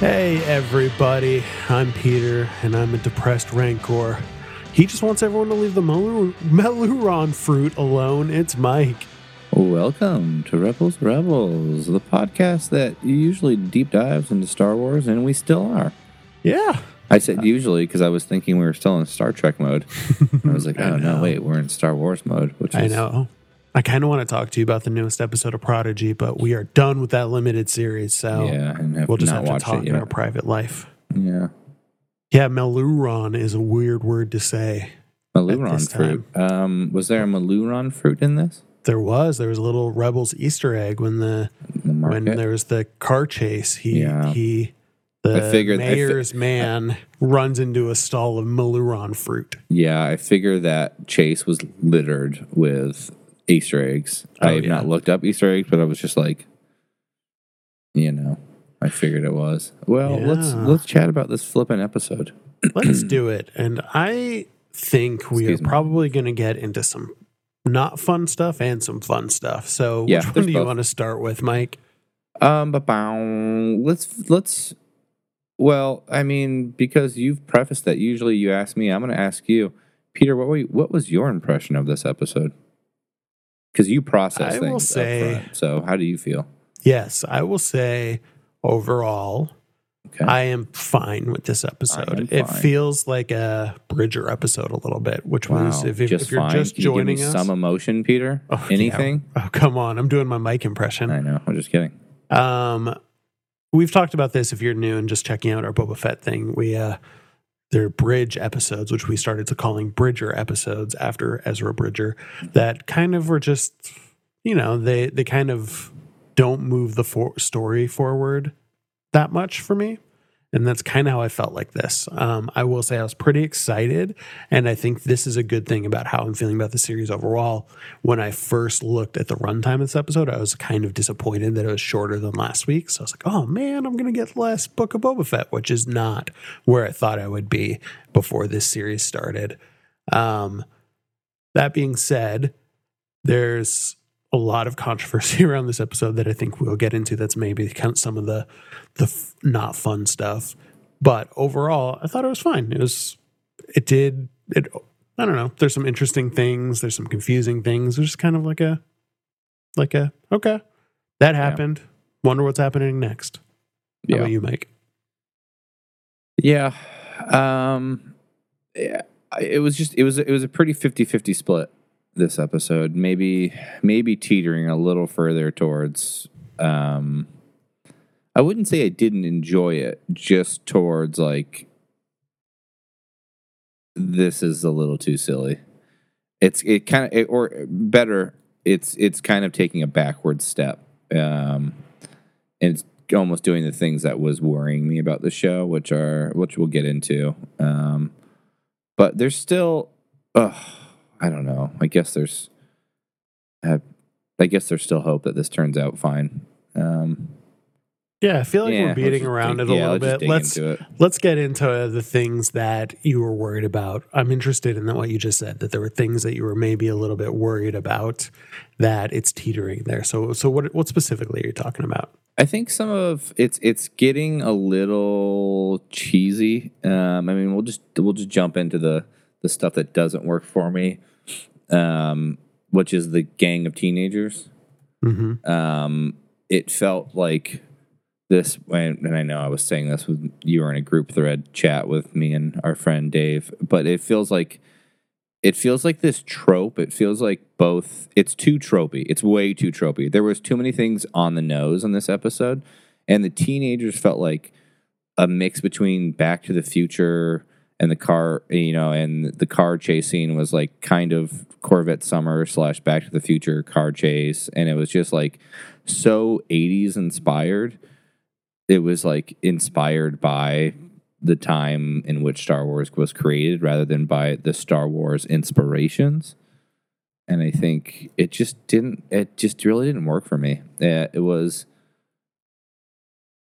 Hey, everybody. I'm Peter, and I'm a depressed rancor. He just wants everyone to leave the Melu- Meiloorun fruit alone. It's Mike. Welcome to Rebels Rebels, the podcast that usually deep dives into Star Wars, and we still are. Yeah. I said usually because I was thinking we were still in Star Trek mode. I was like, oh, I oh no, wait, we're in Star Wars mode, which I is know. I kind of want to talk to you about the newest episode of Prodigy, but we are done with that limited series, so yeah, we'll just have to talk in our private life. Yeah, Yeah, Meiloorun is a weird word to say. Meiloorun fruit. Um, was there a Meiloorun fruit in this? There was there was a little Rebels Easter egg when the The when there was the car chase. He Yeah. he the I figured- I fi- mayor's man runs into a stall of Meiloorun fruit. yeah, I figure that Chase was littered with Easter eggs. I Oh, have yeah. not looked up Easter eggs, but I was just like, you know, I figured it was. Well, let's let's chat about this flipping episode. Let's do it. And I think we Excuse are me. probably going to get into some not fun stuff and some fun stuff. So Yeah, which one do you both. want to start with, Mike? Um, but let's let's. Well, I mean, because you've prefaced that, usually you ask me. I'm going to ask you, Peter. What were you, what was your impression of this episode? Because you process I things. say- front. So, how do you feel? Yes, I will say overall, Okay. I am fine with this episode. It feels like a Bridger episode a little bit, which was if, if, just if you're fine. just Can you give me joining us. some emotion, Peter. Oh, yeah. Anything? Oh, come on. I'm doing my mic impression. I know. I'm just kidding. Um, we've talked about this if you're new and just checking out our Boba Fett thing. We uh, they're bridge episodes, which we started to calling Bridger episodes after Ezra Bridger. That kind of were just, you know, they they kind of don't move the for- story forward that much for me. And that's kind of how I felt like this. Um, I will say I was pretty excited, and I think this is a good thing about how I'm feeling about the series overall. When I first looked at the runtime of this episode, I was kind of disappointed that it was shorter than last week. So I was like, "Oh man, I'm gonna get less Book of Boba Fett," which is not where I thought I would be before this series started. Um, that being said, there's a lot of controversy around this episode that I think we'll get into. That's maybe kind of some of the the f- not fun stuff. But overall, I thought it was fine. It was, it did, it, I don't know. There's some interesting things. There's some confusing things. It was just kind of like a, like a, okay, that happened. Wonder what's happening next. How Yeah. about you, Mike? Yeah. Um yeah, it was just it was it was a pretty 50-50 split this episode. Maybe maybe teetering a little further towards um I wouldn't say I didn't enjoy it, just towards like this is a little too silly. It's it kind of or better, it's it's kind of taking a backward step. Um and it's almost doing the things that was worrying me about the show, which are which we'll get into. Um, but there's still, uh, I don't know. I guess there's, I, I guess there's still hope that this turns out fine. Um, Yeah, I feel like yeah, we're beating around dig- it a yeah, little bit. Let's let's get into the things that you were worried about. I'm interested in what you just said that there were things that you were maybe a little bit worried about that it's teetering there. So so what what specifically are you talking about? I think some of it's it's getting a little cheesy. Um, I mean, we'll just we'll just jump into the the stuff that doesn't work for me, um, which is the gang of teenagers. Mm-hmm. um, it felt like this and and I know I was saying this with you were in a group thread chat with me and our friend Dave, but it feels like it feels like this trope. It feels like both it's too tropey. It's way too tropey. There was too many things on the nose in this episode, and the teenagers felt like a mix between Back to the Future and the car, you know, and the car chase scene was like kind of Corvette Summer slash Back to the Future car chase, and it was just like so 80s inspired. It was like inspired by the time in which Star Wars was created rather than by the Star Wars inspirations. And I think it just didn't, it just really didn't work for me. Uh, It was,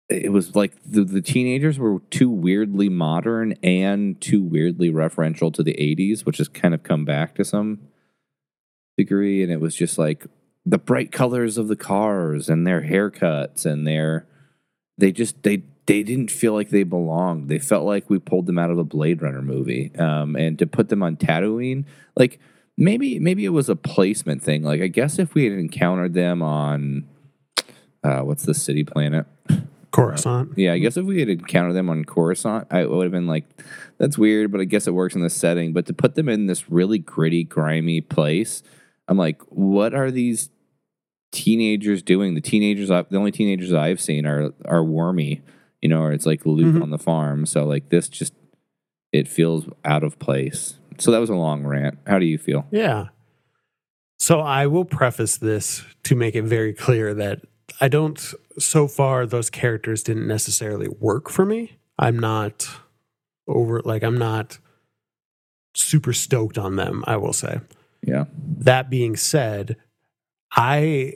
it was like the, the teenagers were too weirdly modern and too weirdly referential to the 80s, which has kind of come back to some degree. And it was just like the bright colors of the cars and their haircuts and their, they just, they, they didn't feel like they belonged. They felt like we pulled them out of a Blade Runner movie. Um, and to put them on Tatooine, like maybe maybe it was a placement thing. Like I guess if we had encountered them on uh, what's the city planet? Coruscant. Yeah, I guess if we had encountered them on Coruscant, I would have been like, that's weird, but I guess it works in this setting. But to put them in this really gritty, grimy place, I'm like, what are these teenagers doing? The teenagers, the only teenagers I've seen are are wormy, you know, or it's like Luke Mhm. on the farm. So like this just it feels out of place. So that was a long rant. How do you feel? Yeah. So I will preface this to make it very clear that I don't, so far, those characters didn't necessarily work for me. I'm not over, like, I'm not super stoked on them, I will say. Yeah. That being said, I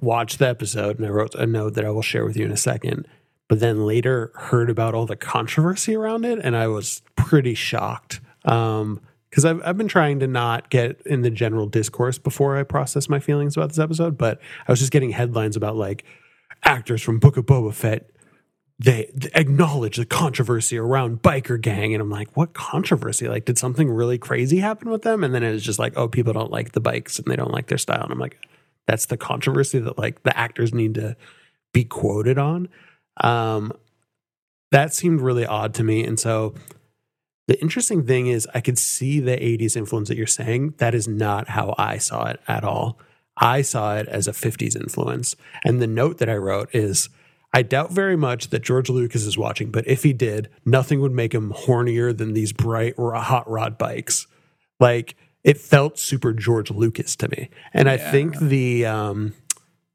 watched the episode and I wrote a note that I will share with you in a second, but then later heard about all the controversy around it and I was pretty shocked. Um, because I've, I've been trying to not get in the general discourse before I process my feelings about this episode, but I was just getting headlines about like actors from Book of Boba Fett. They, they acknowledge the controversy around biker gang, and I'm like, what controversy? Like, did something really crazy happen with them? And then it was just like, oh, people don't like the bikes and they don't like their style. And I'm like, that's the controversy that like the actors need to be quoted on. Um, that seemed really odd to me, and so the interesting thing is, I could see the 80s influence that you're saying. That is not how I saw it at all. I saw it as a 50s influence. And the note that I wrote is I doubt very much that George Lucas is watching, but if he did, nothing would make him hornier than these bright ro- hot rod bikes. Like it felt super George Lucas to me. And I Yeah. think the um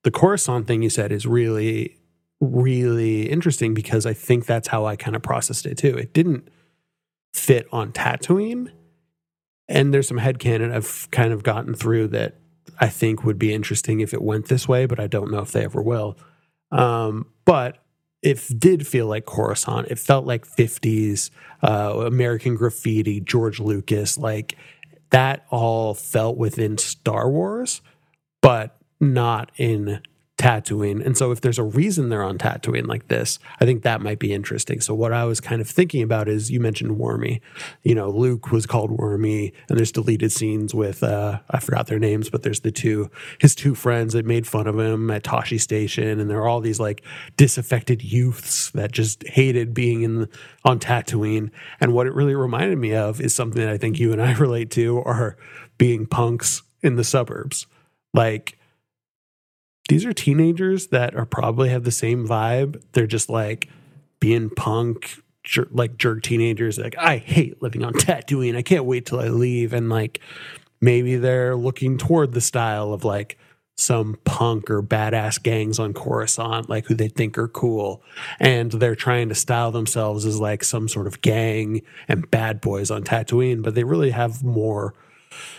the Coruscant thing you said is really really interesting because I think that's how I kind of processed it too. It didn't fit on Tatooine. And there's some headcanon I've kind of gotten through that I think would be interesting if it went this way, but I don't know if they ever will. Um, but it did feel like Coruscant. It felt like 50s, uh, American graffiti, George Lucas. Like that all felt within Star Wars, but not in Tatooine. And so if there's a reason they're on Tatooine like this, I think that might be interesting. So what I was kind of thinking about is you mentioned Wormy. You know, Luke was called Wormy, and there's deleted scenes with uh I forgot their names, but there's the two his two friends that made fun of him at Tosche Station, and there are all these like disaffected youths that just hated being in on Tatooine. And what it really reminded me of is something that I think you and I relate to are being punks in the suburbs. Like these are teenagers that are probably have the same vibe. They're just like being punk, jer- like jerk teenagers. Like I hate living on Tatooine. I can't wait till I leave. And like maybe they're looking toward the style of like some punk or badass gangs on Coruscant, like who they think are cool, and they're trying to style themselves as like some sort of gang and bad boys on Tatooine, but they really have more,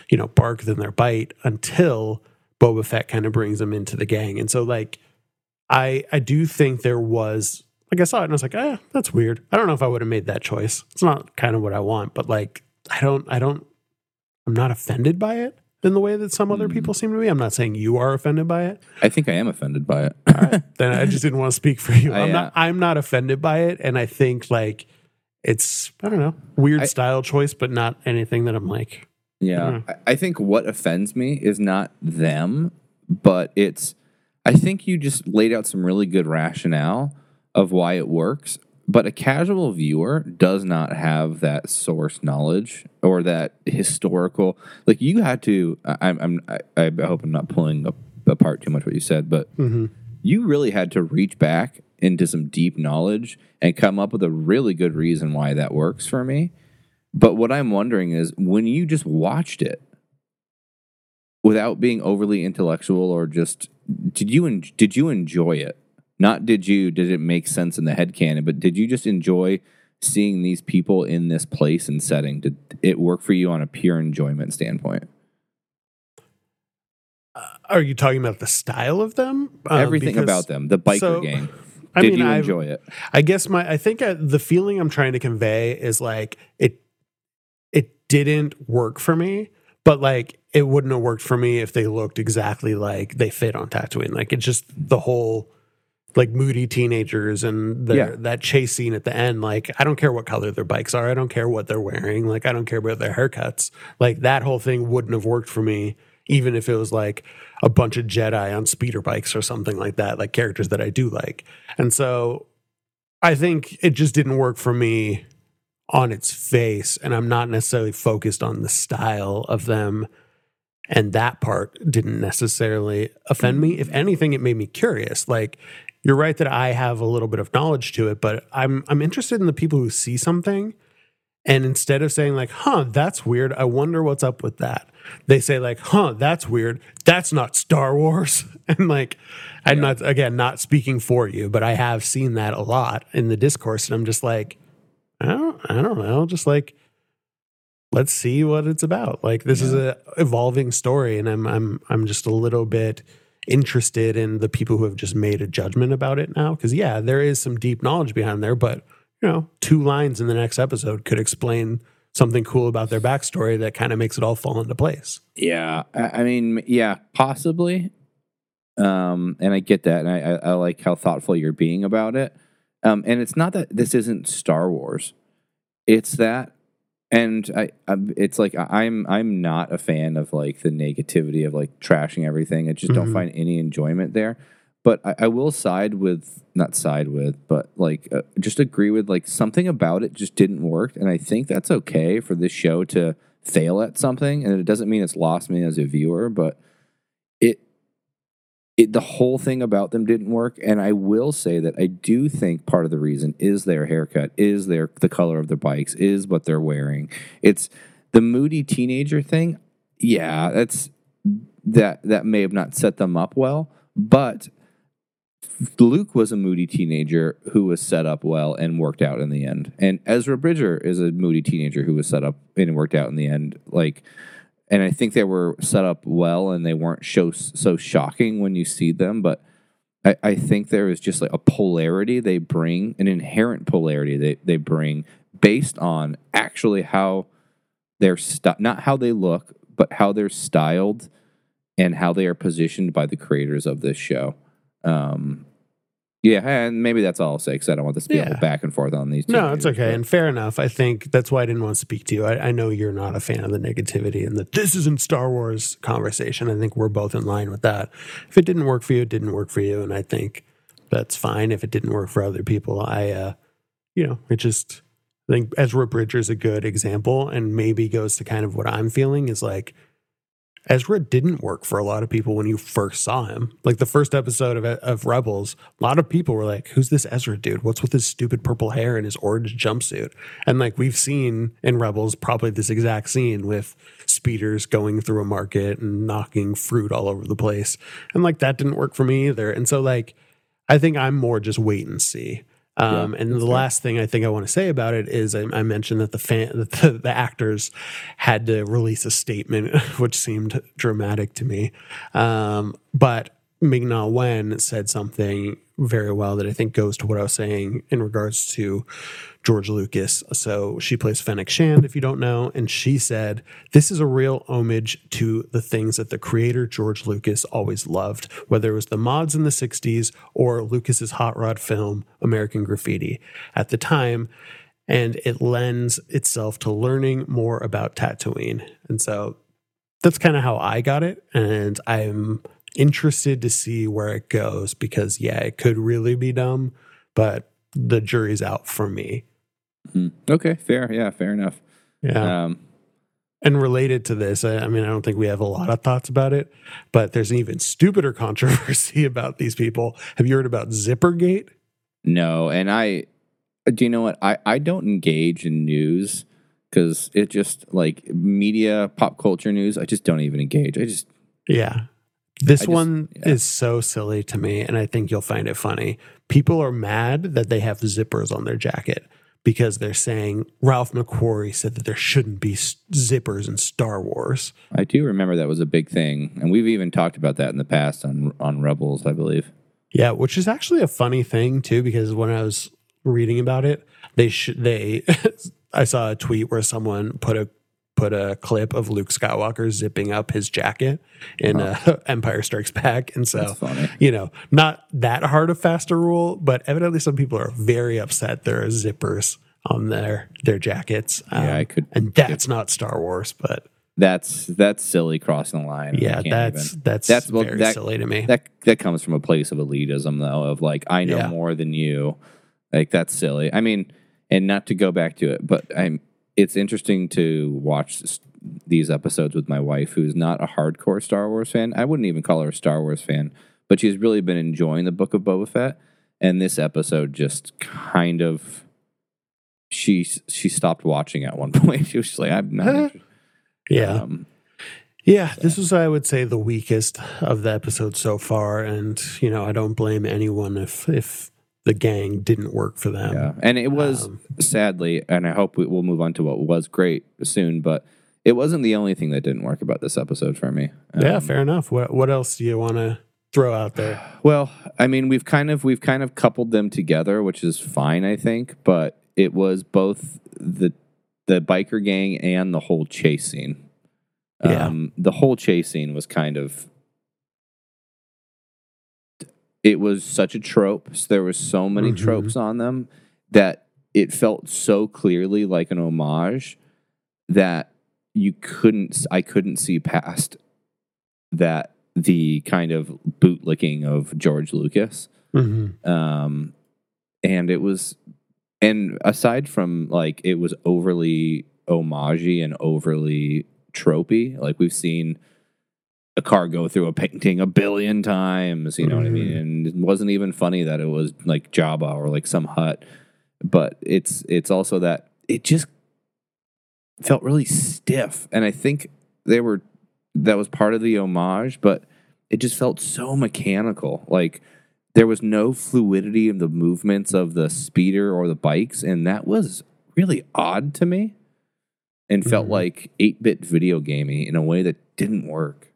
you know, bark than their bite until Boba Fett kind of brings them into the gang. And so like I I do think there was like I saw it and I was like, ah, that's weird. I don't know if I would have made that choice. It's not kind of what I want, but like I don't I don't I'm not offended by it in the way that some other Mm. people seem to be. I'm not saying you are offended by it. I think I am offended by it. All right. then I just didn't want to speak for you. I, I'm uh, not I'm not offended by it. And I think like it's I don't know, weird I- style choice, but not anything that I'm like, Yeah. I, I think what offends me is not them, but it's I think you just laid out some really good rationale of why it works. But a casual viewer does not have that source knowledge or that historical. Like you had to. I, I'm. I'm I, I hope I'm not pulling apart too much what you said, but mhm. you really had to reach back into some deep knowledge and come up with a really good reason why that works for me. But what I'm wondering is when you just watched it without being overly intellectual or just did you en- did you enjoy it? Not did you did it make sense in the head canon, but did you just enjoy seeing these people in this place and setting? Did it work for you on a pure enjoyment standpoint? are you talking about the style of them? Um, Everything because- about them, the biker so, gang. I Did mean, you I've- enjoy it? I guess my I think uh the feeling I'm trying to convey is like it didn't work for me, but like it wouldn't have worked for me if they looked exactly like they fit on Tatooine. Like it's just the whole like moody teenagers and the, Yeah. that chase scene at the end. Like, I don't care what color their bikes are. I don't care what they're wearing. Like, I don't care about their haircuts. Like, that whole thing wouldn't have worked for me, even if it was like a bunch of Jedi on speeder bikes or something like that, like characters that I do like. And so I think it just didn't work for me on its face. And I'm not necessarily focused on the style of them. And that part didn't necessarily offend me. If anything, it made me curious. Like, you're right that I have a little bit of knowledge to it, but I'm I'm interested in the people who see something and instead of saying like, "Huh, that's weird. I wonder what's up with that." They say like, "Huh, that's weird. That's not Star Wars." And like I'm not again not speaking for you, but I have seen that a lot in the discourse and I'm just like, I don't I don't know, just like let's see what it's about. Like this is a evolving story and I'm I'm I'm just a little bit interested in the people who have just made a judgment about it now cuz yeah, there is some deep knowledge behind there, but you know, two lines in the next episode could explain something cool about their backstory that kind of makes it all fall into place. Yeah, I, I mean, yeah, possibly. Um, and I get that, and I, I, I like how thoughtful you're being about it. Um, and it's not that this isn't Star Wars; it's that, and I, i it's like I'm, I'm not a fan of like the negativity of like trashing everything. I just don't Mhm. find any enjoyment there. But I, I will side with, not side with, but like uh, just agree with like something about it just didn't work, and I think that's okay for this show to fail at something, and it doesn't mean it's lost me as a viewer, but it the whole thing about them didn't work. And I will say that I do think part of the reason is their haircut, is their the color of their bikes, is what they're wearing. It's the moody teenager thing. Yeah, that's that that may have not set them up well, but Luke was a moody teenager who was set up well and worked out in the end. And Ezra Bridger is a moody teenager who was set up and worked out in the end. Like, and I think they were set up well and they weren't show, so shocking when you see them. But I, I think there is just like a polarity they bring, an inherent polarity they, they bring based on actually how they're st- not how they look, but how they're styled and how they are positioned by the creators of this show. Um, yeah, and maybe that's all I'll say because I don't want this to be Yeah. all back and forth on these. Two No, it's okay. but- And fair enough. I think that's why I didn't want to speak to you. I, I know you're not a fan of the negativity and that this isn't Star Wars conversation. I think we're both in line with that. If it didn't work for you, it didn't work for you. And I think that's fine. If it didn't work for other people, I, uh, you know, it just, I think Ezra Bridger is a good example and maybe goes to kind of what I'm feeling is like, Ezra didn't work for a lot of people when you first saw him. Like the first episode of, of Rebels, a lot of people were like, Who's this Ezra dude? What's with his stupid purple hair and his orange jumpsuit? And like we've seen in Rebels probably this exact scene with speeders going through a market and knocking fruit all over the place. And like that didn't work for me either. And so, like, I think I'm more just wait and see. Um, Yeah, and the fair. last thing I think I want to say about it is I, I mentioned that the fan, that the, the actors had to release a statement, which seemed dramatic to me. Um, but Ming Na Wen said something very well that I think goes to what I was saying in regards to George Lucas. So she plays Fennec Shand, if you don't know, and she said, This is a real homage to the things that the creator George Lucas always loved, whether it was the mods in the 60s or Lucas's hot rod film, American Graffiti. At the time, and it lends itself to learning more about Tatooine. And so that's kind of how I got it. And I'm interested to see where it goes because, yeah, it could really be dumb, but the jury's out for me. Hmm. Okay, fair. Yeah, fair enough. Yeah. Um, and related to this, I, I mean, I don't think we have a lot of thoughts about it, but there's an even stupider controversy about these people. Have you heard about Zippergate? no, and I do you know what? I, I don't engage in news because it just like media, pop culture news, I just don't even engage. I just Yeah. This I just- one yeah. is so silly to me, and I think you'll find it funny. People are mad that they have zippers on their jacket because they're saying Ralph McQuarrie said that there shouldn't be zippers in Star Wars. I do remember that was a big thing. And we've even talked about that in the past on on Rebels, I believe. Yeah, which is actually a funny thing too, because when I was reading about it, they should they I saw a tweet where someone put a put a clip of Luke Skywalker zipping up his jacket in Empire Luke Skywalker zipping up his jacket in uh, Empire Strikes Back, and so you know, not that hard of fast a rule, but evidently some people are very upset there are zippers on their their jackets. Yeah, Um, I could- and that's not Star Wars, but That's that's silly crossing the line. Yeah, that's even- that's That's- well, very that- silly to me. that that comes from a place of elitism though of like i know Yeah. more than you like that's silly i mean and not to go back to it but i'm it's interesting to watch this, these episodes with my wife who's not a hardcore star wars fan. I wouldn't even call her a star wars fan but she's really been enjoying the book of boba fett. And this episode just kind of she she stopped watching at one point. She was just like i'm not interested. yeah, um, Yeah, this was, I would say, the weakest of the episodes so far, and you know, I don't blame anyone if if the gang didn't work for them. Yeah, and it was Um, sadly, and I hope we, we'll move on to what was great soon, but it wasn't the only thing that didn't work about this episode for me. Yeah, Um, fair enough. What what else do you want to throw out there? Well, I mean, we've kind of we've kind of coupled them together, which is fine, I think. But it was both the the biker gang and the whole chase scene. Yeah. Um, the whole chase scene was kind of. It was such a trope. There was so many Mhm. tropes on them that it felt so clearly like an homage that you couldn't. I couldn't see past that the kind of bootlicking of George Lucas. hmm Um, and it was, and aside from like it was overly homagey and overly tropey, like we've seen a car go through a painting a billion times, you know what I mean? And it wasn't even funny that it was like Jabba or like some Hutt, but it's it's also that it just felt really stiff, and I think they were that was part of the homage, but it just felt so mechanical, like there was no fluidity in the movements of the speeder or the bikes, and that was really odd to me, and felt Mhm. like eight bit video gaming in a way that didn't work.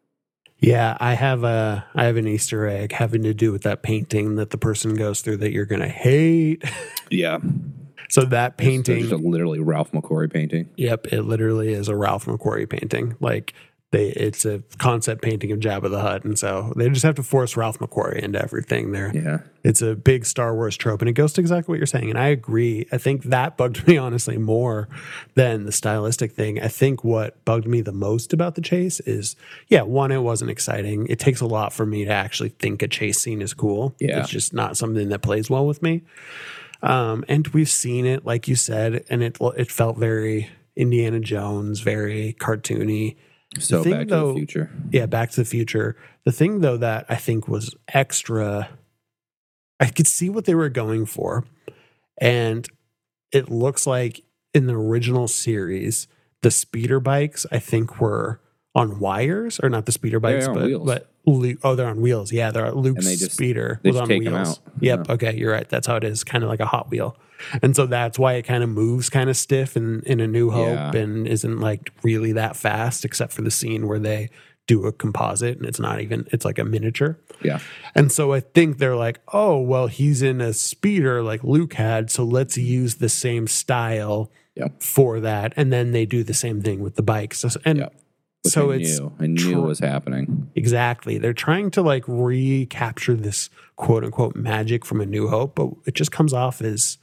Yeah, I have a I have an Easter egg having to do with that painting that the person goes through that you're gonna hate. Yeah, so that painting, a literally Ralph McQuarrie painting. yep, it literally is a Ralph McQuarrie painting. Like they, it's a concept painting of Jabba the Hutt, and so they just have to force Ralph McQuarrie into everything there. Yeah, It's a big Star Wars trope, and it goes to exactly what you're saying. And I agree. I think that bugged me honestly more than the stylistic thing. I think what bugged me the most about the chase is, yeah, one, it wasn't exciting. It takes a lot for me to actually think a chase scene is cool. Yeah. it's just not something that plays well with me. Um, and we've seen it, like you said, and it it felt very Indiana Jones, very cartoony. So thing, Back to though- the Future. Yeah, Back to the Future. The thing though that I think was extra, I could see what they were going for, and it looks like in the original series, the speeder bikes I think were on wires, or not the speeder bikes, but but oh, they're on wheels. Yeah, they're Luke's they just- speeder they was on wheels. out. Yep. Yeah. Okay, you're right. That's how it is. Kind of like a Hot Wheel, and so that's why it kind of moves kind of stiff in in A New Hope Yeah. and isn't like really that fast, except for the scene where they do a composite and it's not even it's like a miniature. Yeah, And so I think they're like, oh well, he's in a speeder like Luke had, so let's use the same style Yep. for that, and then they do the same thing with the bikes. And Yep. Which so I it's knew. I knew tr- was happening. Exactly. They're trying to like recapture this quote unquote magic from A New Hope, but it just comes off as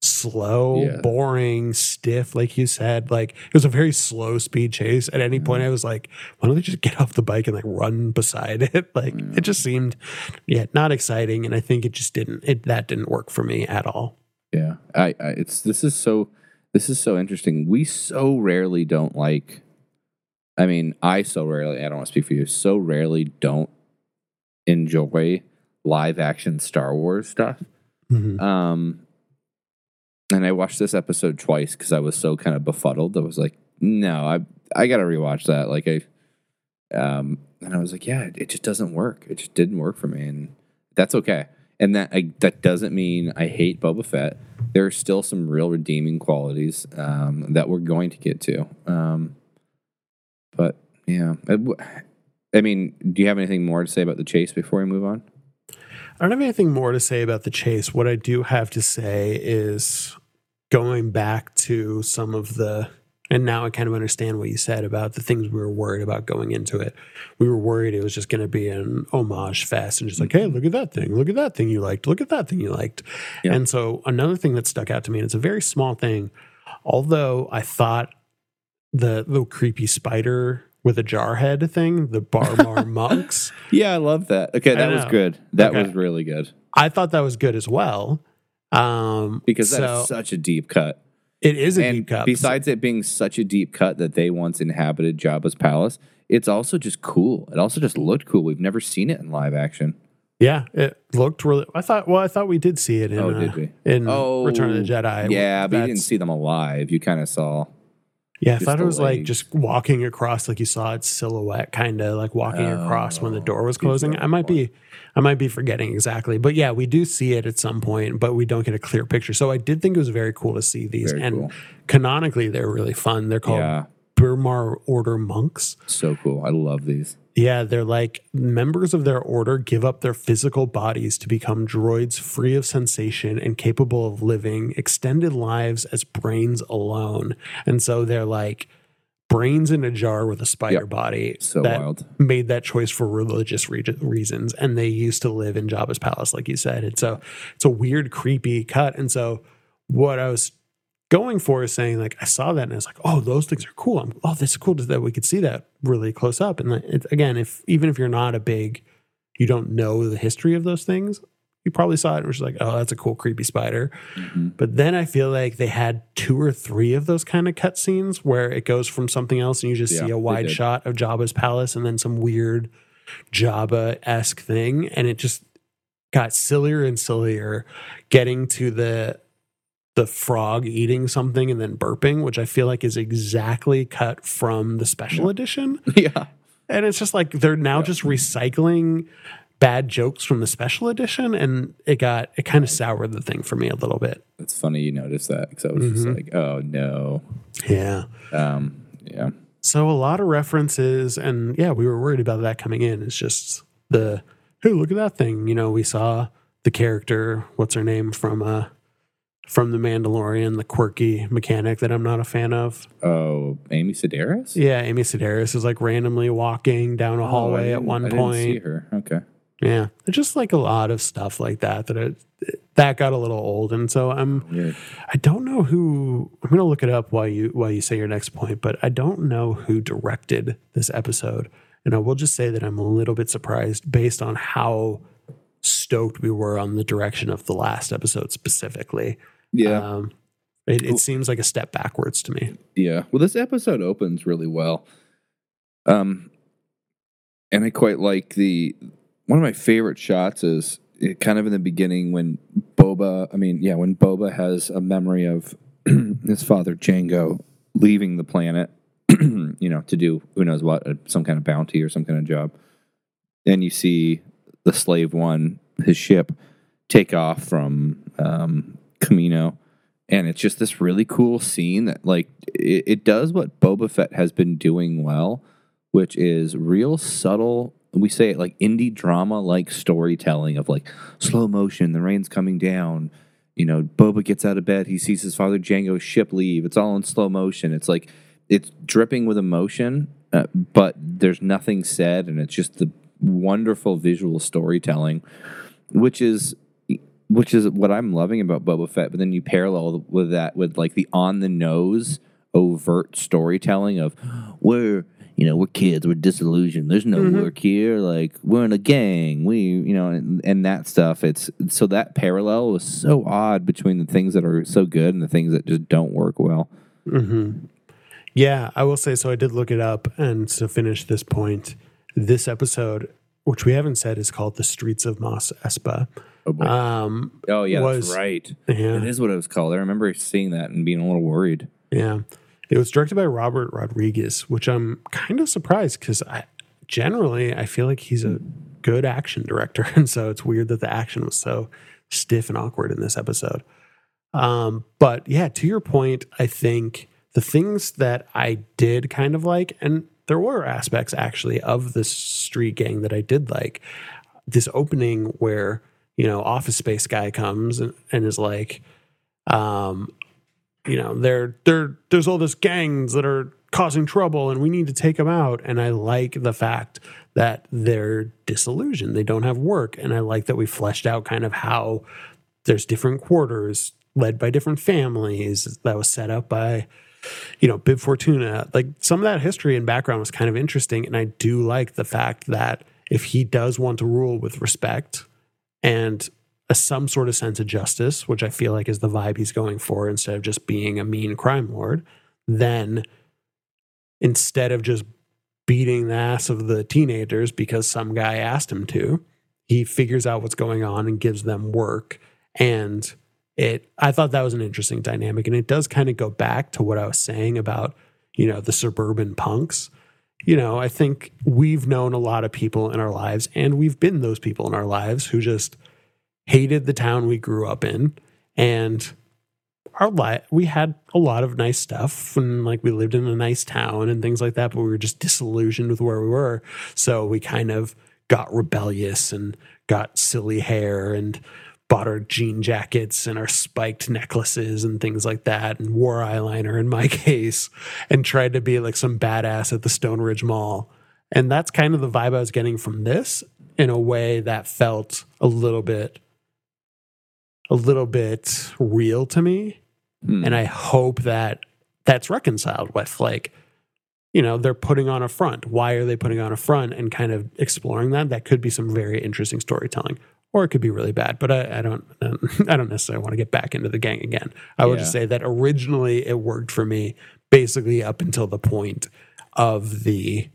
slow, Yeah. boring, stiff, like you said. Like it was a very slow speed chase. At any point, mm. I was like, why don't they just get off the bike and like run beside it? Like it just mm. seemed, yeah, not exciting. And I think it just didn't, it that didn't work for me at all. Yeah, I, I it's this is so this is so interesting. We so rarely don't like. I mean, I so rarely. I don't want to speak for you. So rarely don't enjoy live action Star Wars stuff. Mhm. Um, and I watched this episode twice because I was so kind of befuddled. I was like, no, I I gotta rewatch that. Like I, um, and I was like, yeah, it just doesn't work. It just didn't work for me, and that's okay. And that I, that doesn't mean I hate Boba Fett. There are still some real redeeming qualities um, that we're going to get to. Um, but yeah, uh, I mean, do you have anything more to say about the chase before we move on? I don't have anything more to say about the chase. What I do have to say is going back to some of the And now I kind of understand what you said about the things we were worried about going into it. We were worried it was just going to be an homage fest and just like, hey, look at that thing. Look at that thing you liked. Look at that thing you liked. Yeah. And so another thing that stuck out to me, and it's a very small thing, although I thought the little creepy spider with a jar head thing, the B'omarr monks, Yeah, I love that. Okay, that was good. That Okay. was really good I thought that was good as well. Um, because that's so such a deep cut. it is a and deep cut. besides it being such a deep cut that they once inhabited Jabba's palace, it's also just cool. It also just looked cool. We've never seen it in live action. Yeah, it looked really. I thought. Well, I thought we did see it in. Oh, uh, did we? In Oh, Return of the Jedi. Yeah, but you didn't see them alive. You kind of saw. Yeah, I thought it was like legs. just walking across, like you saw its silhouette, kind of like walking across when the Oh, door was closing. I might be, I might be forgetting exactly, but yeah, we do see it at some point, but we don't get a clear picture. So I did think it was very cool to see these, Very and cool. canonically, they're really fun. They're called Yeah, B'omarr Order monks. so cool. I love these. Yeah, they're like members of their order give up their physical bodies to become droids free of sensation and capable of living extended lives as brains alone. And so they're like brains in a jar with a spider Yep. body So that wild. made that choice for religious re- reasons. And they used to live in Jabba's palace, like you said. And so it's a weird, creepy cut. And so what I was going for is saying like I saw that and I was like, oh, those things are cool. I'm, oh, that's cool that we could see that really close up. And it, again, if even if you're not a big, you don't know the history of those things, you probably saw it and was like, oh, that's a cool creepy spider. Mhm. But then I feel like they had two or three of those kind of cut scenes where it goes from something else and you just Yeah, see a wide shot of Jabba's palace and then some weird Jabba esque thing. And it just got sillier and sillier getting to the the frog eating something and then burping, which I feel like is exactly cut from the special edition. yeah. And it's just like they're now Yeah. just recycling bad jokes from the special edition and it got it kind of soured the thing for me a little bit. It's funny you noticed that because I was just Mhm. like, oh no. Yeah. Um, yeah. So a lot of references, and yeah, we were worried about that coming in. It's just the hey, look at that thing. You know, we saw the character, what's her name from uh from the Mandalorian, the quirky mechanic that I'm not a fan of. Oh, Amy Sedaris? Yeah, Amy Sedaris is like randomly walking down a Oh, hallway at one I didn't see point. her. Okay. Yeah, it's just like a lot of stuff like that that it, that got a little old, and so I'm oh, Weird. I don't know who. I'm gonna look it up while you while you say your next point, but I don't know who directed this episode, and I will just say that I'm a little bit surprised based on how stoked we were on the direction of the last episode specifically. Yeah. um, it, it seems like a step backwards to me. Yeah. Well, this episode opens really well. Um, and I quite like the one of my favorite shots is it kind of in the beginning when Boba, I mean, yeah, when Boba has a memory of his father Jango leaving the planet, you know, to do who knows what, uh, some kind of bounty or some kind of job. And you see the slave one, his ship, take off from um, Kamino and it's just this really cool scene that like it, it does what Boba Fett has been doing well, which is real subtle. We say it like indie drama like storytelling of like slow motion, the rain's coming down. You know, Boba gets out of bed, he sees his father Jango's ship leave. It's all in slow motion. It's like it's dripping with emotion, uh, but there's nothing said, and it's just the wonderful visual storytelling, which is which is what I'm loving about Boba Fett. But then you parallel with that with like the on the nose, overt storytelling of we're you know we're kids, we're disillusioned. There's no Mhm. work here. Like we're in a gang. We you know and, and that stuff. It's so that parallel was so odd between the things that are so good and the things that just don't work well. hmm Yeah, I will say so. I did look it up, and to finish this point, this episode, which we haven't said, is called "The Streets of Mos Espa." Oh, boy. Um, oh yeah, was- that's right. yeah, It is what it was called. I remember seeing that and being a little worried. Yeah. It was directed by Robert Rodriguez, which I'm kind of surprised because I generally I feel like he's a good action director. And so it's weird that the action was so stiff and awkward in this episode. Um, but yeah, to your point, I think the things that I did kind of like, and there were aspects actually of the street gang that I did like. This opening where, you know, office space guy comes and, and is like, um, you know, they're they're there's all this gangs that are causing trouble and we need to take them out. And I like the fact that they're disillusioned. They don't have work. And I like that we fleshed out kind of how there's different quarters led by different families that was set up by you know bib fortuna like some of that history and background was kind of interesting and i do like the fact that if he does want to rule with respect and a, some sort of sense of justice which i feel like is the vibe he's going for instead of just being a mean crime lord then instead of just beating the ass of the teenagers because some guy asked him to he figures out what's going on and gives them work and it I thought that was an interesting dynamic and it does kind of go back to what I was saying about, you know, the suburban punks. You know, I think we've known a lot of people in our lives and we've been those people in our lives who just hated the town we grew up in and our life we had a lot of nice stuff and like we lived in a nice town and things like that but we were just disillusioned with where we were so we kind of got rebellious and got silly hair and bought our jean jackets and our spiked necklaces and things like that and wore eyeliner in my case and tried to be like some badass at the Stone Ridge Mall. And that's kind of the vibe I was getting from this in a way that felt a little bit a little bit real to me. Hmm. And I hope that that's reconciled with like you know, they're putting on a front. Why are they putting on a front and kind of exploring that? That could be some very interesting storytelling or it could be really bad. But I, I don't, I don't necessarily want to get back into the gang again. I would Yeah. just say that originally it worked for me, basically up until the point of the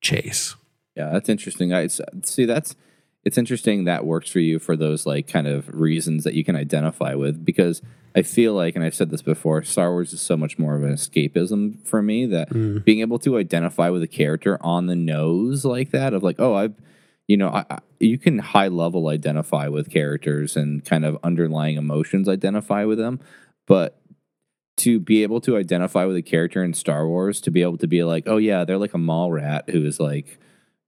chase. Yeah, that's interesting. I see that's it's interesting that works for you for those like kind of reasons that you can identify with because I feel like and I've said this before, Star Wars is so much more of an escapism for me that Mm. being able to identify with a character on the nose like that of like, oh, I've you know, I, I, you can high level identify with characters and kind of underlying emotions identify with them, but to be able to identify with a character in Star Wars, to be able to be like, oh yeah, they're like a mall rat who is like,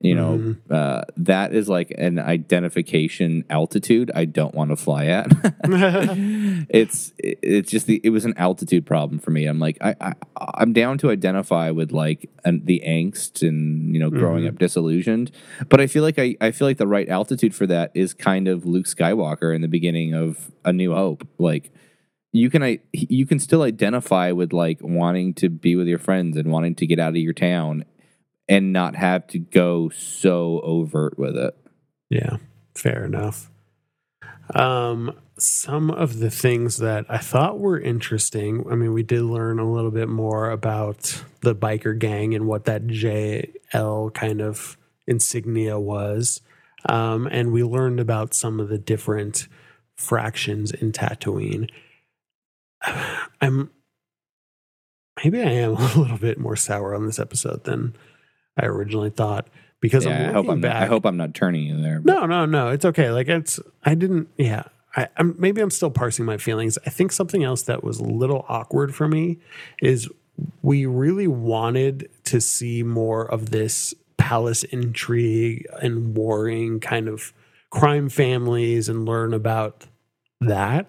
you know, Mhm. uh, that is like an identification altitude I don't want to fly at. it's it's just the it was an altitude problem for me. I'm like I, I I'm down to identify with like an, the angst and you know growing Mhm. up disillusioned, but I feel like I I feel like the right altitude for that is kind of Luke Skywalker in the beginning of A New Hope, like you can I you can still identify with like wanting to be with your friends and wanting to get out of your town and not have to go so overt with it. Yeah, fair enough. Um, some of the things that I thought were interesting. I mean, we did learn a little bit more about the biker gang and what that JL kind of insignia was. Um, and we learned about some of the different fractions in Tatooine. I'm maybe I am a little bit more sour on this episode than I originally thought because Yeah, I'm I hope I'm not, back. I hope I'm not turning you there. but- No, no, no. It's okay. Like it's. I didn't. Yeah. I, I'm maybe I'm still parsing my feelings. I think something else that was a little awkward for me is we really wanted to see more of this palace intrigue and warring kind of crime families and learn about that.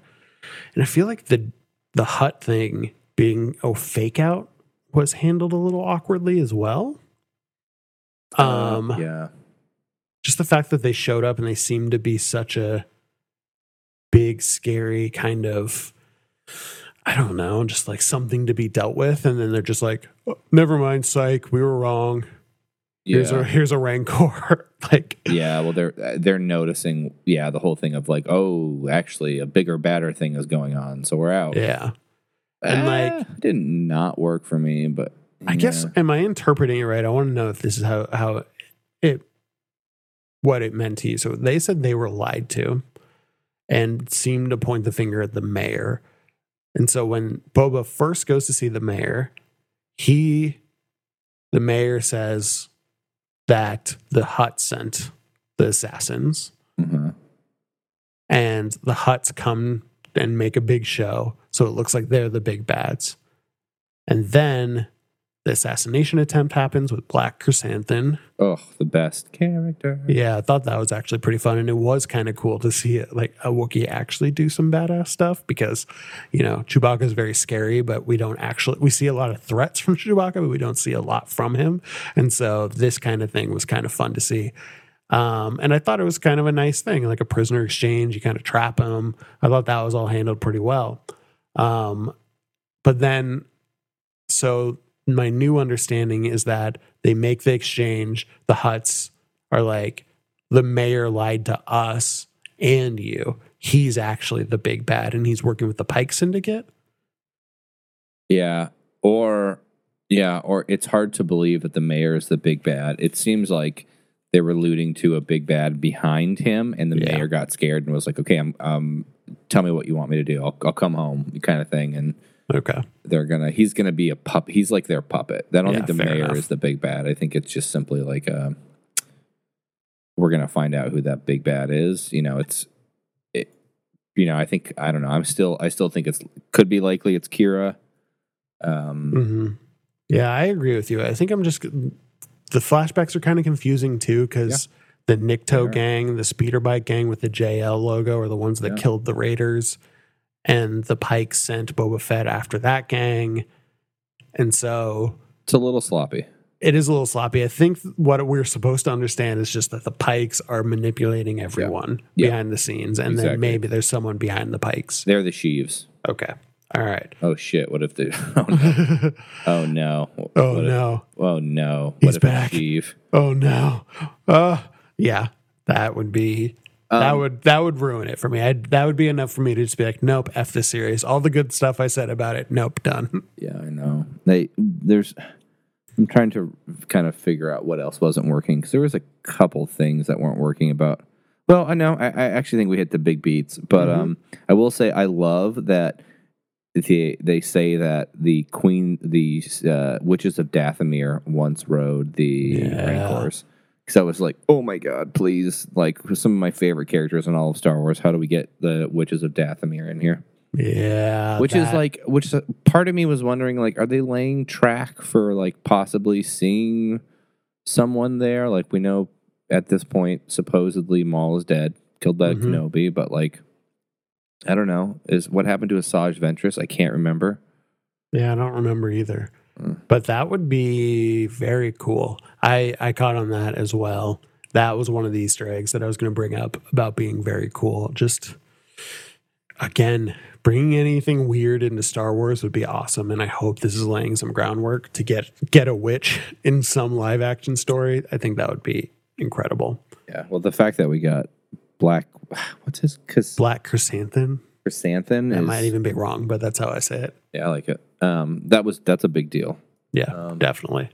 And I feel like the the Hutt thing being a fake out was handled a little awkwardly as well. Um, Uh, yeah. just the fact that they showed up and they seemed to be such a big, scary kind of, I don't know, just like something to be dealt with. And then they're just like, "Oh, never mind, psych, we were wrong. Here's Yeah. a here's a rancor. like, yeah, well, they're they're noticing, yeah, the whole thing of like, oh, actually, a bigger, badder thing is going on, so we're out. yeah. And, like- Eh, did not work for me, but I guess am I interpreting it right? I want to know if this is how how it what it meant to you. So they said they were lied to and seemed to point the finger at the mayor. And so when Boba first goes to see the mayor, he the mayor says that the Hutt sent the assassins Mhm. and the Hutts come and make a big show so it looks like they're the big bads and then the assassination attempt happens with Black Krrsantan. Oh, the best character. Yeah, I thought that was actually pretty fun, and it was kind of cool to see it like a Wookiee actually do some badass stuff because, you know, Chewbacca is very scary, but we don't actually we see a lot of threats from Chewbacca, but we don't see a lot from him, and so this kind of thing was kind of fun to see. Um, and I thought it was kind of a nice thing, like a prisoner exchange. You kind of trap him. I thought that was all handled pretty well. Um, but then, so my new understanding is that they make the exchange. The Hutts are like, the mayor lied to us and you. He's actually the big bad, and he's working with the Pike Syndicate. Yeah. Or yeah, or it's hard to believe that the mayor is the big bad. It seems like they were alluding to a big bad behind him, and the Yeah. mayor got scared and was like, "Okay, I'm um, tell me what you want me to do. I'll I'll come home," kind of thing. And Okay. they're gonna he's gonna be a pup. He's like their puppet. I don't Yeah, think the mayor enough. is the big bad. I think it's just simply like uh, we're gonna find out who that big bad is. You know, it's it. You know, I think I don't know. I'm still I still think it's could be likely it's Qi'ra. Um, hmm Yeah, I agree with you. I think I'm just the flashbacks are kind of confusing too because the They Nikto gang, the speeder bike gang with the JL logo, are the ones that Yeah. killed the Raiders, and the Pike sent Boba Fett after that gang, and so it's a little sloppy. it is a little sloppy. I think what we're supposed to understand is just that the Pikes are manipulating everyone Yeah. behind the scenes, and Exactly. then maybe there's someone behind the Pikes. They're the Sheevs. Okay, all right. Oh shit! What if they? Oh no! oh no! oh What if- no. oh no! He's what if back. Sheev? Oh no. Uh yeah, that would be that Um, would that would ruin it for me. I'd, that would be enough for me to just be like, nope, f this series. All the good stuff I said about it, nope, done. Yeah, I know. They there's. I'm trying to kind of figure out what else wasn't working because there was a couple things that weren't working about. Well, I know. I, I actually think we hit the big beats, but Mhm. um, I will say I love that they they say that the queen, the uh, witches of Dathomir once rode the Yeah. Rancors. Because I was like, oh my god, please! Like some of my favorite characters in all of Star Wars. How do we get the witches of Dathomir in here? Yeah, which is like which part of me was wondering like are they laying track for like possibly seeing someone there like we know at this point supposedly Maul is dead killed by Mhm. Kenobi but like I don't know is what happened to Asajj Ventress I can't remember yeah, I don't remember either. Mm. But that would be very cool. I I caught on that as well. That was one of the Easter eggs that I was going to bring up about being very cool. Just again, bringing anything weird into Star Wars would be awesome, and I hope this is laying some groundwork to get get a witch in some live action story. I think that would be incredible. yeah well the fact that we got Black what's his cause Black chrysanthemum. Chrysanthemum That is, might even be wrong, but that's how I say it. yeah I like it um that was that's a big deal Yeah, Um, definitely.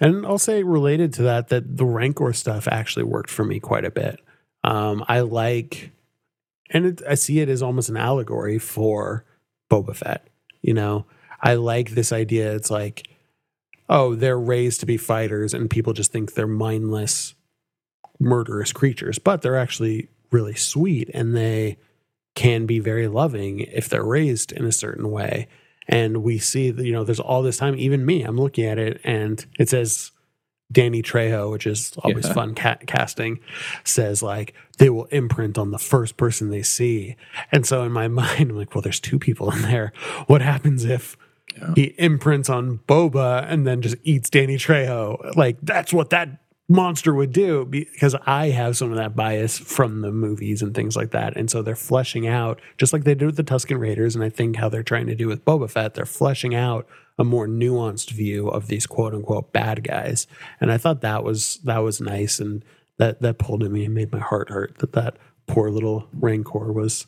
And I'll say related to that, that the Rancor stuff actually worked for me quite a bit. Um, I like, and it, I see it as almost an allegory for Boba Fett. You know, I like this idea. It's like, oh, they're raised to be fighters, and people just think they're mindless, murderous creatures, but they're actually really sweet, and they can be very loving if they're raised in a certain way and we see that you know there's all this time even me i'm looking at it and it says danny trejo which is always Yeah. fun ca- casting says like they will imprint on the first person they see and so in my mind i'm like well there's two people in there what happens if Yeah. he imprints on boba and then just eats danny trejo like that's what that monster would do because I have some of that bias from the movies and things like that. And so they're fleshing out, just like they did with the Tusken Raiders, and I think how they're trying to do with Boba Fett, they're fleshing out a more nuanced view of these quote unquote bad guys. And I thought that was that was nice and that that pulled at me and made my heart hurt that that poor little Rancor was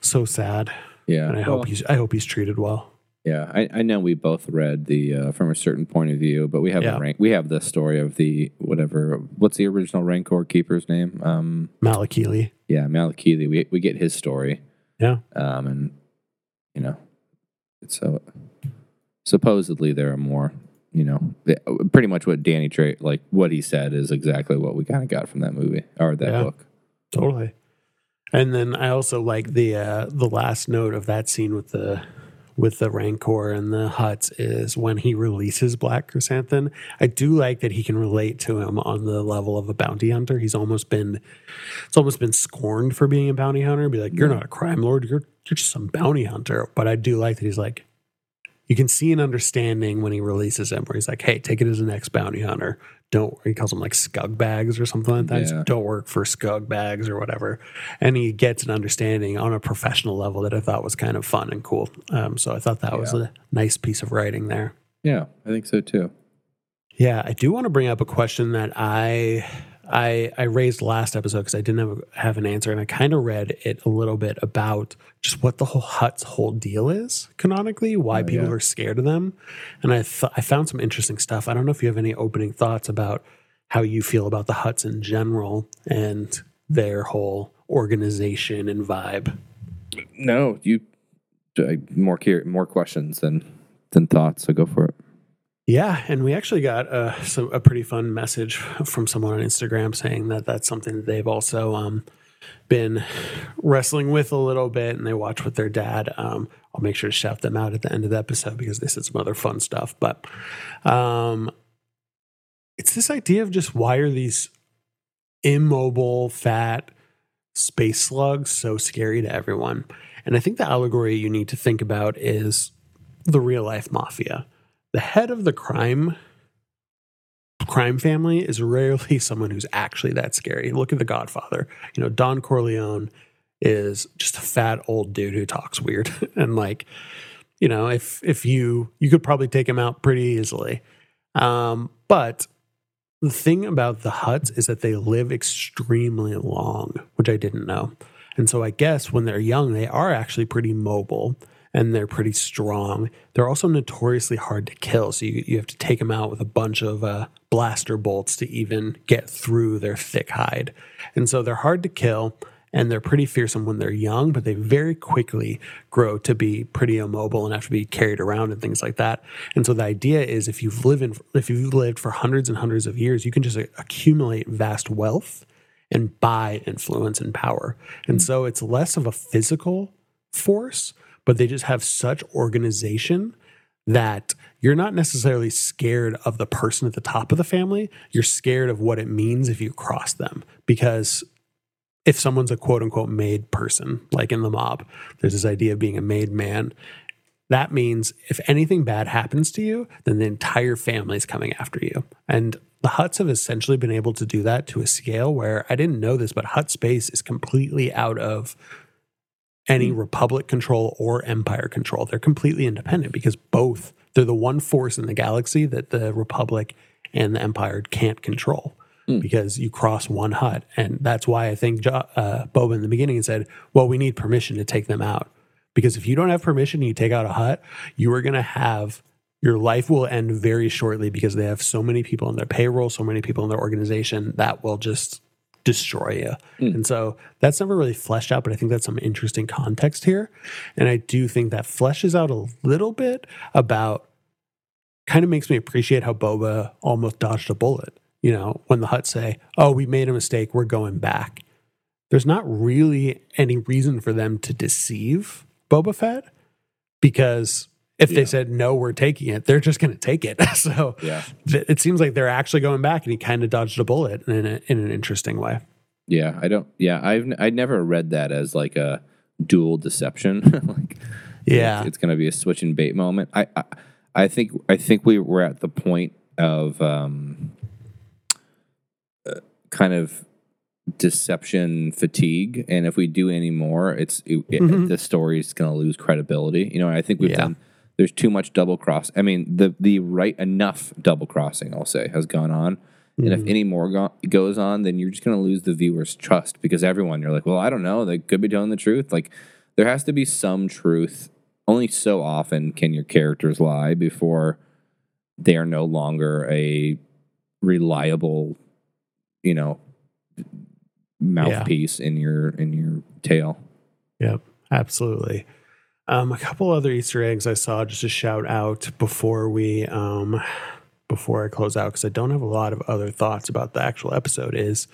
so sad. yeah And I well- hope he's I hope he's treated well. Yeah, I, I know we both read the uh, from a certain point of view, but we have Yeah. a rank. We have the story of the whatever. What's the original Rancor keeper's name? Um, Malakili. yeah, Malakili. We we get his story. Yeah. Um, and you know, it's so supposedly there are more. You know, pretty much what Danny Trey like what he said is exactly what we kind of got from that movie or that Yeah. book. Totally. And then I also like the uh the last note of that scene with the with the Rancor and the Hutts is when he releases Black Chrysanthemum. I do like that he can relate to him on the level of a bounty hunter. He's almost been, it's almost been scorned for being a bounty hunter. Be like, you're not a crime lord. You're you're just some bounty hunter. But I do like that he's like, you can see an understanding when he releases him, where he's like, hey, take it as an ex bounty hunter. Don't he calls them like scug bags or something like that. Yeah. Don't work for scug bags or whatever. And he gets an understanding on a professional level that I thought was kind of fun and cool. Um, so I thought that was a nice piece of writing there. Yeah, I think so too. Yeah, I do want to bring up a question that I I I raised last episode because I didn't have, have an answer, and I kind of read it a little bit about just what the whole Hutt's whole deal is canonically, why Oh, people yeah. are scared of them, and I th- I found some interesting stuff. I don't know if you have any opening thoughts about how you feel about the Hutts in general and their whole organization and vibe. No, you I- more more questions than than thoughts. So go for it. Yeah, and we actually got uh, some, a pretty fun message from someone on Instagram saying that that's something that they've also um, been wrestling with a little bit, and they watch with their dad. Um, I'll make sure to shout them out at the end of the episode because they said some other fun stuff. But um, it's this idea of just why are these immobile, fat space slugs so scary to everyone? And I think the allegory you need to think about is the real life mafia the head of the crime crime family is rarely someone who's actually that scary. Look at the Godfather. You know, Don Corleone is just a fat old dude who talks weird and like you know, if if you you could probably take him out pretty easily. Um, but the thing about the Hutts is that they live extremely long, which I didn't know. And so I guess when they're young, they are actually pretty mobile and they're pretty strong. They're also notoriously hard to kill. So you, you have to take them out with a bunch of uh, blaster bolts to even get through their thick hide. And so they're hard to kill and they're pretty fearsome when they're young, but they very quickly grow to be pretty immobile and have to be carried around and things like that. And so the idea is if you've lived in, if you've lived for hundreds and hundreds of years, you can just accumulate vast wealth and buy influence and power. And so it's less of a physical force, but they just have such organization that you're not necessarily scared of the person at the top of the family. You're scared of what it means if you cross them. Because if someone's a quote unquote made person, like in the mob, there's this idea of being a made man. That means if anything bad happens to you, then the entire family is coming after you. And the Hutts have essentially been able to do that to a scale where I didn't know this, but Hutt space is completely out of any Republic control or Empire control. They're completely independent because both, they're the one force in the galaxy that the Republic and the Empire can't control because you cross one Hutt. And that's why I think uh, Boba in the beginning said, well, we need permission to take them out. Because if you don't have permission and you take out a Hutt, you are going to have your life will end very shortly because they have so many people on their payroll, so many people in their organization that will just destroy you. Mm. And so that's never really fleshed out, but I think that's some interesting context here. And I do think that fleshes out a little bit about kind of makes me appreciate how Boba almost dodged a bullet. You know, when the Hutts say, Oh, we made a mistake, we're going back. There's not really any reason for them to deceive Boba Fett because if they Yeah. said no, we're taking it, they're just going to take it. so Yeah. th- it seems like they're actually going back, and he kind of dodged a bullet in, a, in an interesting way. Yeah, I don't. Yeah, I've I never read that as like a dual deception. like, Yeah. it's, it's going to be a switch and bait moment. I, I I think I think we were at the point of um, uh, kind of deception fatigue, and if we do any more, it's it, it- Mhm. the story is going to lose credibility. You know, I think we've Yeah. done. There's too much double cross. I mean, the the right enough double crossing, I'll say, has gone on. And if Mhm. any more go- goes on, then you're just going to lose the viewer's trust because everyone, you're like, well, I don't know. They could be telling the truth. Like, there has to be some truth. Only so often can your characters lie before they are no longer a reliable, you know, mouthpiece in your in your tale. Yep, absolutely. Um, a couple other Easter eggs I saw just to shout out before we um, before I close out because I don't have a lot of other thoughts about the actual episode. Is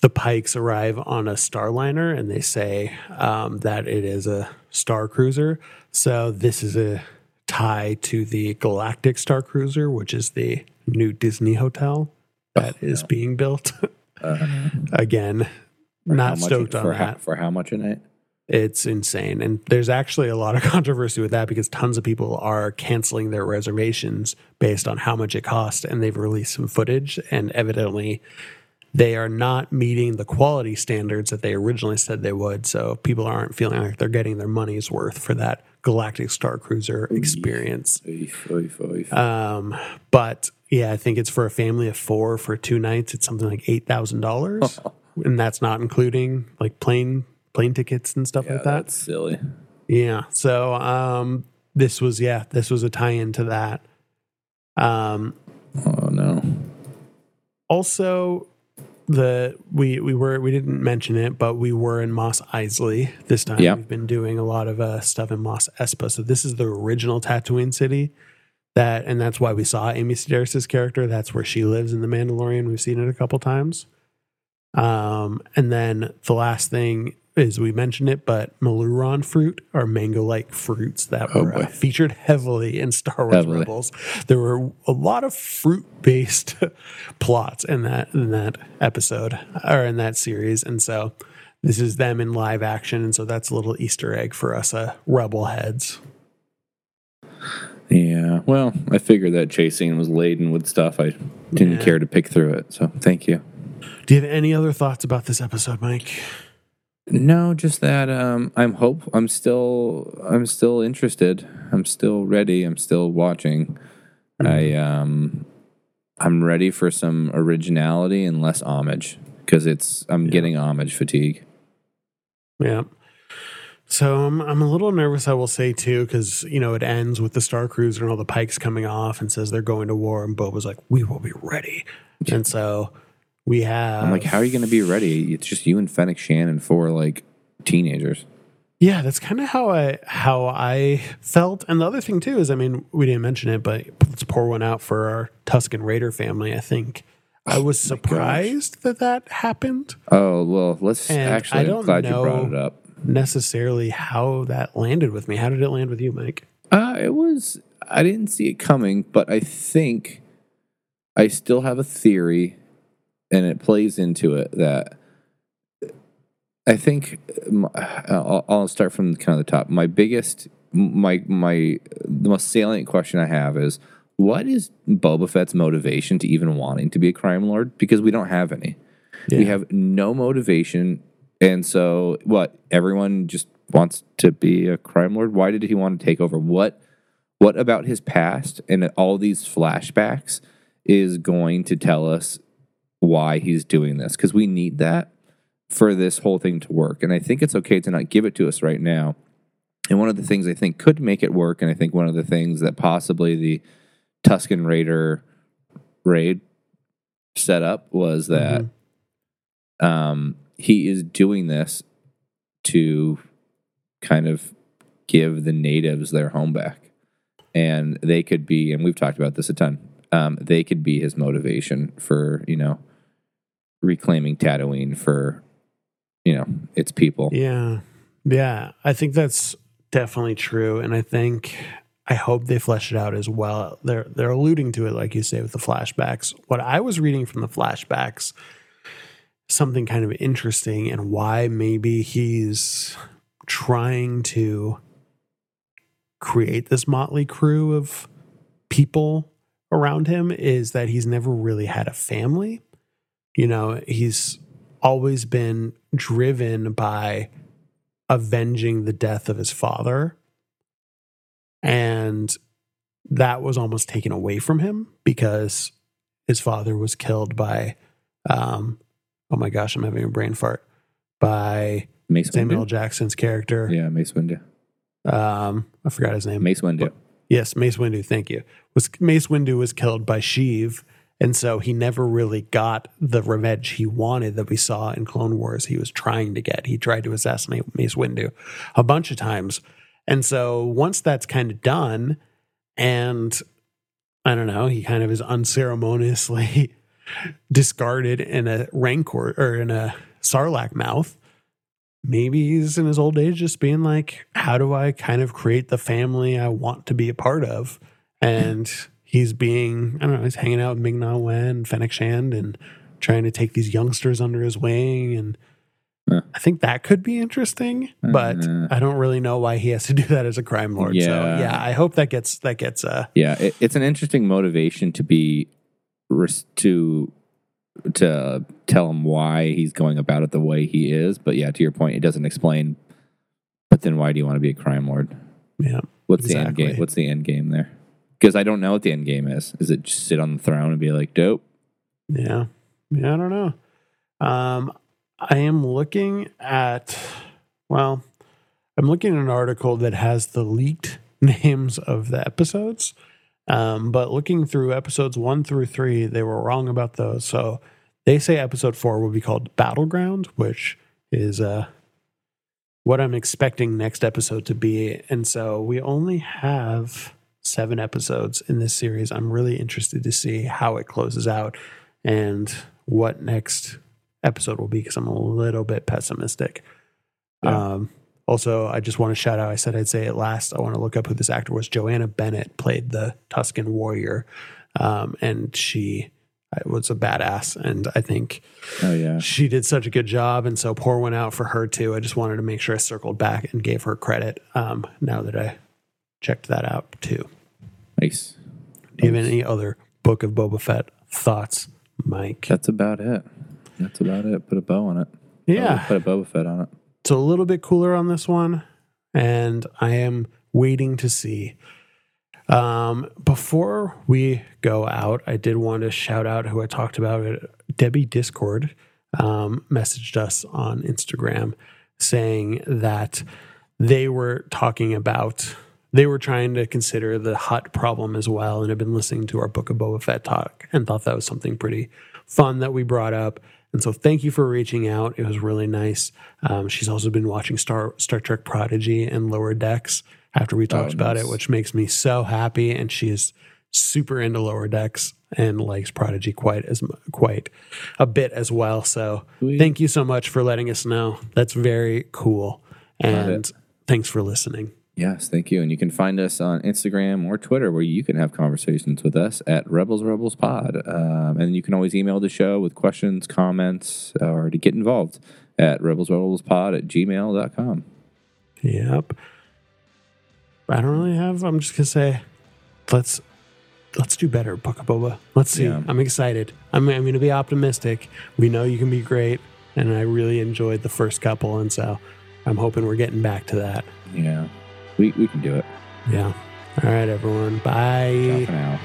the Pikes arrive on a Starliner and they say um, that it is a Star Cruiser. So this is a tie to the Galactic Star Cruiser, which is the new Disney hotel that is being built. Uh, Again, not stoked on for how, that. for how much a night? It's insane. And there's actually a lot of controversy with that because tons of people are canceling their reservations based on how much it cost. And they've released some footage, and evidently they are not meeting the quality standards that they originally said they would. So people aren't feeling like they're getting their money's worth for that Galactic Star Cruiser experience. Um, but yeah, I think it's for a family of four for two nights. It's something like eight thousand dollars, and that's not including like plane plane tickets and stuff yeah, like that. that's silly. Yeah. So um, this was yeah, this was a tie-in to that. Um, Oh no. also, the we we were we didn't mention it, but we were in Mos Eisley this time. Yeah. We've been doing a lot of uh, stuff in Mos Espa. So this is the original Tatooine city. That and that's why we saw Amy Sedaris' character. That's where she lives in The Mandalorian. We've seen it a couple times. Um, and then the last thing is we mentioned it, but Meiloorun fruit are mango-like fruits that Oh, were uh, featured heavily in Star Wars Heavily. Rebels. There were a lot of fruit-based plots in that in that episode or in that series, and so this is them in live action, and so that's a little Easter egg for us, uh, Rebel heads. Yeah. Well, I figured that chase scene was laden with stuff. I didn't Yeah. care to pick through it. So thank you. Do you have any other thoughts about this episode, Mike? No, just that um, I'm hope I'm still I'm still interested. I'm still ready. I'm still watching. I um I'm ready for some originality and less homage because it's I'm getting homage fatigue. Yeah. So I'm I'm a little nervous. I will say too, because you know it ends with the Star Cruiser and all the pikes coming off, and says they're going to war, and Boba's like, "We will be ready." And so we have. I'm like, how are you going to be ready? It's just you and Fennec Shannon for like teenagers. Yeah, that's kind of how I how I felt. And the other thing too is, I mean, we didn't mention it, but let's pour one out for our Tusken Raider family. I think I was surprised that that happened. Oh well, let's And actually. I I'm don't glad you brought know- it up. Necessarily, how that landed with me. How did it land with you, Mike? Uh, it was. I didn't see it coming, but I think I still have a theory, and it plays into it that I think I'll, I'll start from kind of the top. My biggest, my my the most salient question I have is what is Boba Fett's motivation to even wanting to be a crime lord? Because we don't have any. We have no motivation. And so, what? Everyone just wants to be a crime lord. Why did he want to take over? What? What about his past and all these flashbacks is going to tell us why he's doing this? Because we need that for this whole thing to work. And I think it's okay to not give it to us right now. And one of the things I think could make it work, and I think one of the things that possibly the Tusken Raider raid set up was that um, he is doing this to kind of give the natives their home back. And they could be, and we've talked about this a ton, um, they could be his motivation for, you know, reclaiming Tatooine for, you know, its people. Yeah. Yeah. I think that's definitely true. And I think I hope they flesh it out as well. They're they're alluding to it, like you say, with the flashbacks. What I was reading from the flashbacks, something kind of interesting and why maybe he's trying to create this motley crew of people around him is that he's never really had a family. You know, he's always been driven by avenging the death of his father. And that was almost taken away from him because his father was killed by, um, oh my gosh, I'm having a brain fart, by Mace Samuel Windu? Jackson's character. Yeah, Mace Windu. Um, I forgot his name. Mace Windu. Yes, Mace Windu. Thank you. Was Mace Windu was killed by Sheev, and so he never really got the revenge he wanted that we saw in Clone Wars. He was trying to get. He tried to assassinate Mace Windu a bunch of times, and so once that's kind of done, and I don't know, he kind of is unceremoniously discarded in a rancor or in a sarlacc mouth. Maybe he's in his old age just being like, how do I kind of create the family I want to be a part of? And he's being, I don't know, he's hanging out with Ming Na Wen and Fennec Shand and trying to take these youngsters under his wing. And. I think that could be interesting, but Uh. I don't really know why he has to do that as a crime lord. So Yeah. yeah, I hope that gets, that gets, uh, Yeah, it, it's an interesting motivation to be to to tell him why he's going about it the way he is. But yeah, to your point, it doesn't explain. But then, why do you want to be a crime lord? yeah. What's the end game? What's the end game there? Because I don't know what the end game is. Is it just sit on the throne and be like, dope? Yeah. Yeah, I don't know. Um, I am looking at, well, I'm looking at an article that has the leaked names of the episodes. Um, but looking through episodes one through three, they were wrong about those. So they say episode four will be called Battleground, which is uh, what I'm expecting next episode to be. And so we only have seven episodes in this series. I'm really interested to see how it closes out and what next episode will be because I'm a little bit pessimistic. Yeah. Um, also, I just want to shout out. I said I'd say it last. I want to look up who this actor was. Joanna Bennett played the Tusken warrior, um, and she was a badass. And I think Oh yeah, she did such a good job. And so pour one out for her too. I just wanted to make sure I circled back and gave her credit. Um, now that I checked that out too. Nice. Do you have any other Book of Boba Fett thoughts, Mike? That's about it. That's about it. Put a bow on it. Yeah. Put a Boba Fett on it. It's a little bit cooler on this one, and I am waiting to see. Um, before we go out, I did want to shout out who I talked about. Debbie Discord um, messaged us on Instagram saying that they were talking about they were trying to consider the Hutt problem as well and have been listening to our book of Boba Fett talk and thought that was something pretty fun that we brought up. And so thank you for reaching out. It was really nice. Um, she's also been watching Star Star Trek Prodigy and Lower Decks after we talked about nice. it, which makes me so happy. And she is super into Lower Decks and likes Prodigy quite as quite a bit as well. So Sweet. thank you so much for letting us know. That's very cool. And thanks for listening. Yes, thank you. And you can find us on Instagram or Twitter where you can have conversations with us at Rebels Rebels Pod. Um, and you can always email the show with questions, comments, or to get involved at Rebels Rebels Pod at gmail.com. Yep. I don't really have. I'm just gonna say, let's let's do better, of Boba. Let's see. Yeah. I'm excited. I'm I'm gonna be optimistic. We know you can be great, and I really enjoyed the first couple, and so I'm hoping we're getting back to that. Yeah, we, we can do it. Yeah. All right, everyone. Bye. Ciao for now.